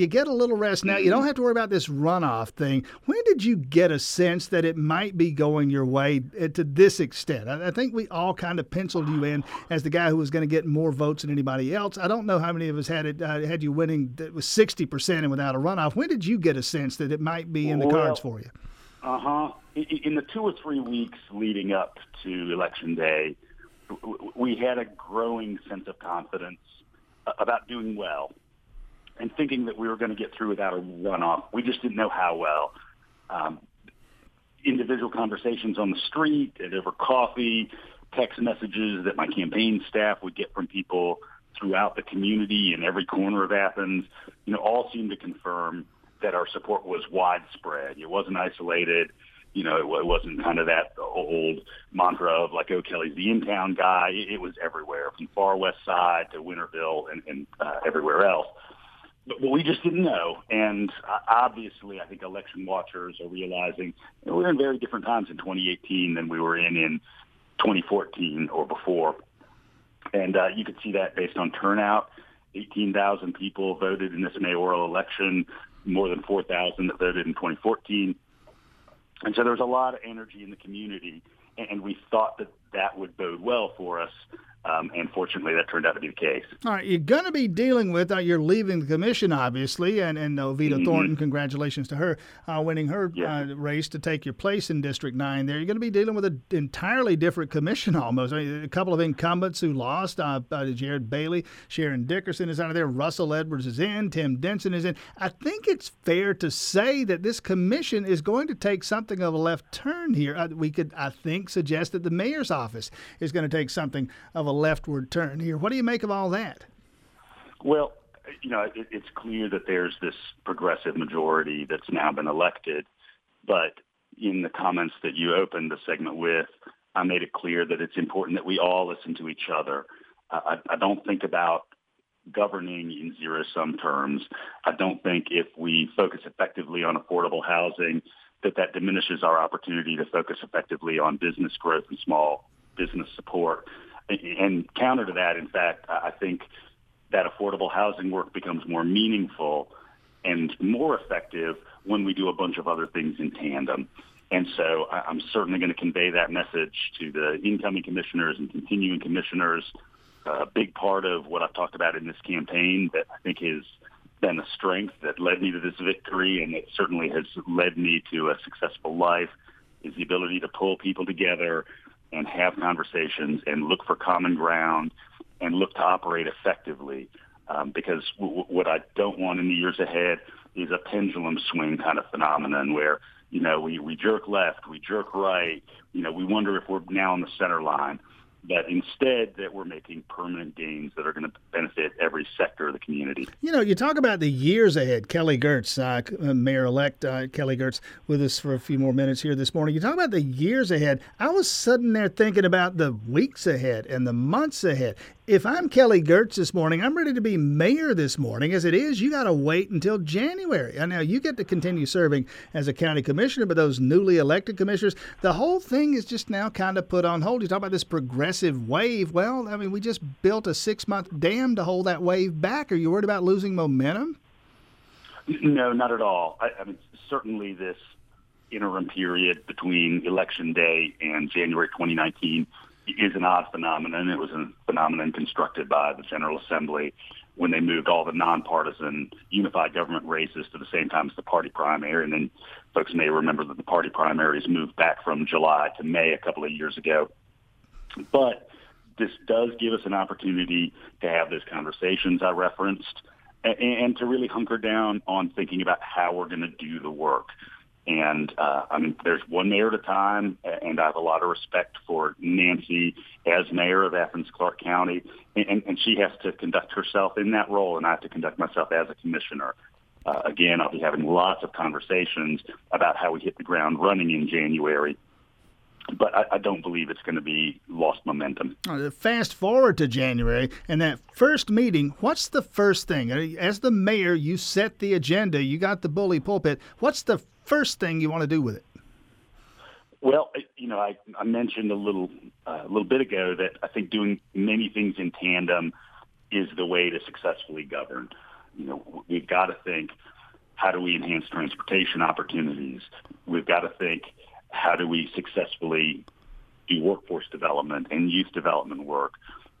You get a little rest now. You don't have to worry about this runoff thing. When did you get a sense that it might be going your way uh, to this extent? I, think we all kind of penciled you in as the guy who was going to get more votes than anybody else. I don't know how many of us had it uh, had you winning that was sixty percent and without a runoff. When did you get a sense that it might be in the well, cards for you? Uh huh. In the two or three weeks leading up to election day, we had a growing sense of confidence about doing well and thinking that we were going to get through without a runoff. We just didn't know how well. Um, individual conversations on the street, and over coffee, text messages that my campaign staff would get from people throughout the community in every corner of Athens, you know, all seemed to confirm that our support was widespread. It wasn't isolated. You know, it, wasn't kind of that old mantra of like, oh, Kelly's the in-town guy. It, it was everywhere, from far west side to Winterville and, and uh, everywhere else but we just didn't know. And uh, obviously, I think election watchers are realizing you know, we're in very different times in 2018 than we were in in 2014 or before. And uh, you could see that based on turnout. 18,000 people voted in this mayoral election, more than 4,000 that voted in 2014. And so there was a lot of energy in the community, and we thought that that would bode well for us um, and fortunately, that turned out to be the case. All right, you're going to be dealing with. Uh, you're leaving the commission, obviously, and and Ovita mm-hmm. Thornton. Congratulations to her uh, winning her yeah. uh, race to take your place in District Nine. There, you're going to be dealing with an entirely different commission, almost. I mean, a couple of incumbents who lost. Uh, uh, Jared Bailey, Sharyn Dickerson is out of there. Russell Edwards is in. Tim Denson is in. I think it's fair to say that this commission is going to take something of a left turn here. Uh, we could, I think, suggest that the mayor's office is going to take something of a leftward turn here. What do you make of all that? Well, you know, it, it's clear that there's this progressive majority that's now been elected, but in the comments that you opened the segment with, I made it clear that it's important that we all listen to each other. I, I don't think about governing in zero-sum terms. I don't think if we focus effectively on affordable housing, that that diminishes our opportunity to focus effectively on business growth and small business support. And counter to that, in fact, I think that affordable housing work becomes more meaningful and more effective when we do a bunch of other things in tandem. And so I'm certainly going to convey that message to the incoming commissioners and continuing commissioners. A big part of what I've talked about in this campaign that I think has been a strength that led me to this victory and it certainly has led me to a successful life is the ability to pull people together and have conversations and look for common ground and look to operate effectively. Um, because w- what I don't want in the years ahead is a pendulum swing kind of phenomenon where, you know, we, we jerk left, we jerk right, you know, we wonder if we're now on the center line but instead that we're making permanent gains that are going to benefit every sector of the community. You know, you talk about the years ahead. Kelly Girtz, uh, Mayor-elect uh, Kelly Girtz, with us for a few more minutes here this morning. You talk about the years ahead. I was sitting there thinking about the weeks ahead and the months ahead if I'm Kelly Girtz this morning, I'm ready to be mayor this morning. As it is, you got to wait until January. Now you get to continue serving as a county commissioner, but those newly elected commissioners, the whole thing is just now kind of put on hold. You talk about this progressive wave. Well, I mean, we just built a six month dam to hold that wave back. Are you worried about losing momentum? No, not at all. I, I mean, certainly this interim period between election day and January 2019 is an odd phenomenon. It was a phenomenon constructed by the General Assembly when they moved all the nonpartisan unified government races to the same time as the party primary. And then folks may remember that the party primaries moved back from July to May a couple of years ago. But this does give us an opportunity to have those conversations I referenced and, to really hunker down on thinking about how we're going to do the work. And uh, I mean, there's one mayor at a time, and I have a lot of respect for Nancy as mayor of Athens Clarke County, and, and she has to conduct herself in that role, and I have to conduct myself as a commissioner. Uh, again, I'll be having lots of conversations about how we hit the ground running in January but I, I, don't believe it's going to be lost momentum. Fast forward to January and that first meeting. What's the first thing? As the mayor, you set the agenda. You got the bully pulpit. What's the first thing you want to do with it? Well, you know, I, I mentioned a little uh, a little bit ago that I think doing many things in tandem is the way to successfully govern. You know, we've got to think how do we enhance transportation opportunities? We've got to think how do we successfully do workforce development and youth development work?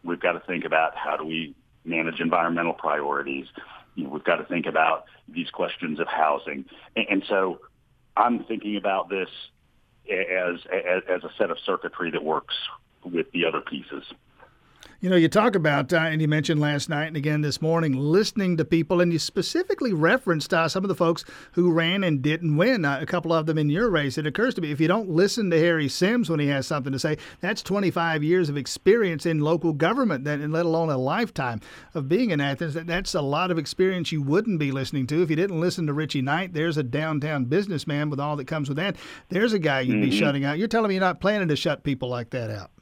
We've got to think about how do we manage environmental priorities? You know, we've got to think about these questions of housing. And, and so I'm thinking about this as, as, as a set of circuitry that works with the other pieces. You know, you talk about, uh, and you mentioned last night and again this morning, listening to people, and you specifically referenced uh, some of the folks who ran and didn't win, uh, a couple of them in your race. It occurs to me if you don't listen to Harry Sims when he has something to say, that's 25 years of experience in local government, that, and let alone a lifetime of being in Athens. That, that's a lot of experience you wouldn't be listening to. If you didn't listen to Richie Knight, there's a downtown businessman with all that comes with that. There's a guy you'd mm-hmm. be shutting out. You're telling me you're not planning to shut people like that out.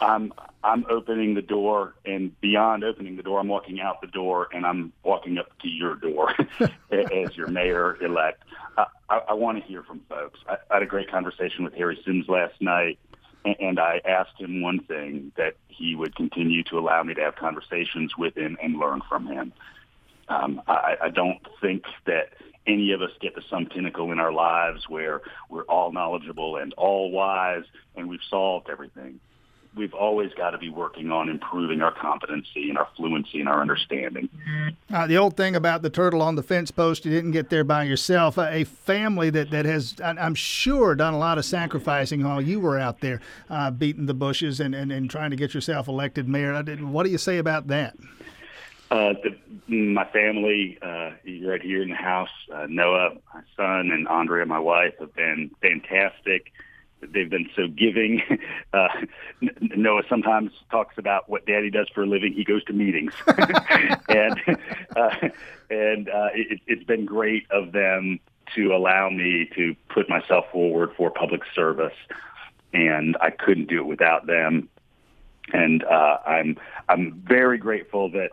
I'm I'm opening the door, and beyond opening the door, I'm walking out the door, and I'm walking up to your door as your mayor elect. I, I, I want to hear from folks. I, I had a great conversation with Harry Sims last night, and, and I asked him one thing that he would continue to allow me to have conversations with him and learn from him. Um, I, I don't think that any of us get to some pinnacle in our lives where we're all knowledgeable and all wise and we've solved everything we've always got to be working on improving our competency and our fluency and our understanding. Uh, the old thing about the turtle on the fence post, you didn't get there by yourself. Uh, a family that, that has, I'm sure, done a lot of sacrificing while you were out there uh, beating the bushes and, and, and trying to get yourself elected mayor. What do you say about that? Uh, the, my family, uh, right here in the house, uh, Noah, my son, and Andrea, my wife, have been fantastic. They've been so giving. Uh, Noah sometimes talks about what Daddy does for a living. He goes to meetings, and uh, and uh, it, it's been great of them to allow me to put myself forward for public service, and I couldn't do it without them. And uh, I'm I'm very grateful that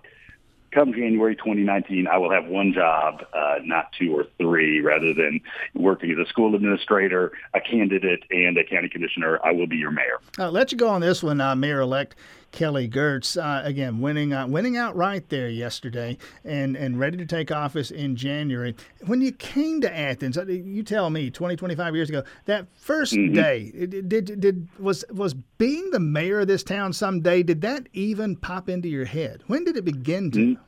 come January 2019, I will have one job, uh, not two or three, rather than working as a school administrator, a candidate, and a county commissioner. I will be your mayor. Uh, let you go on this one, uh, Mayor-elect Kelly Girtz. Uh, again, winning uh, winning outright there yesterday, and and ready to take office in January. When you came to Athens, uh, you tell me, 20, 25 years ago, that 1st mm-hmm. day, did, did did was was being the mayor of this town someday? Did that even pop into your head? When did it begin to? Mm-hmm.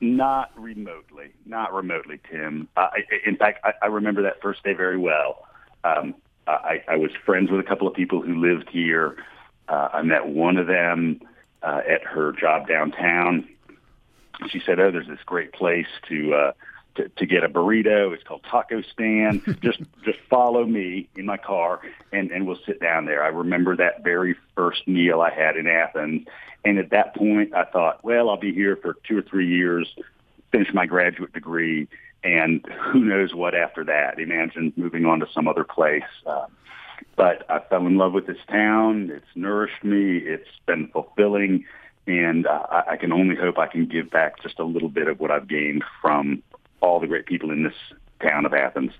Not remotely, not remotely, Tim. Uh, I, in fact, I, I remember that first day very well. Um, I, I was friends with a couple of people who lived here. Uh, I met one of them uh, at her job downtown. She said, "Oh, there's this great place to uh, to, to get a burrito. It's called Taco Stand. just just follow me in my car, and and we'll sit down there." I remember that very first meal I had in Athens, and at that point, I thought, well, I'll be here for two or three years, finish my graduate degree, and who knows what after that. Imagine moving on to some other place. Uh, but I fell in love with this town. It's nourished me. It's been fulfilling. And uh, I, I can only hope I can give back just a little bit of what I've gained from all the great people in this town of Athens.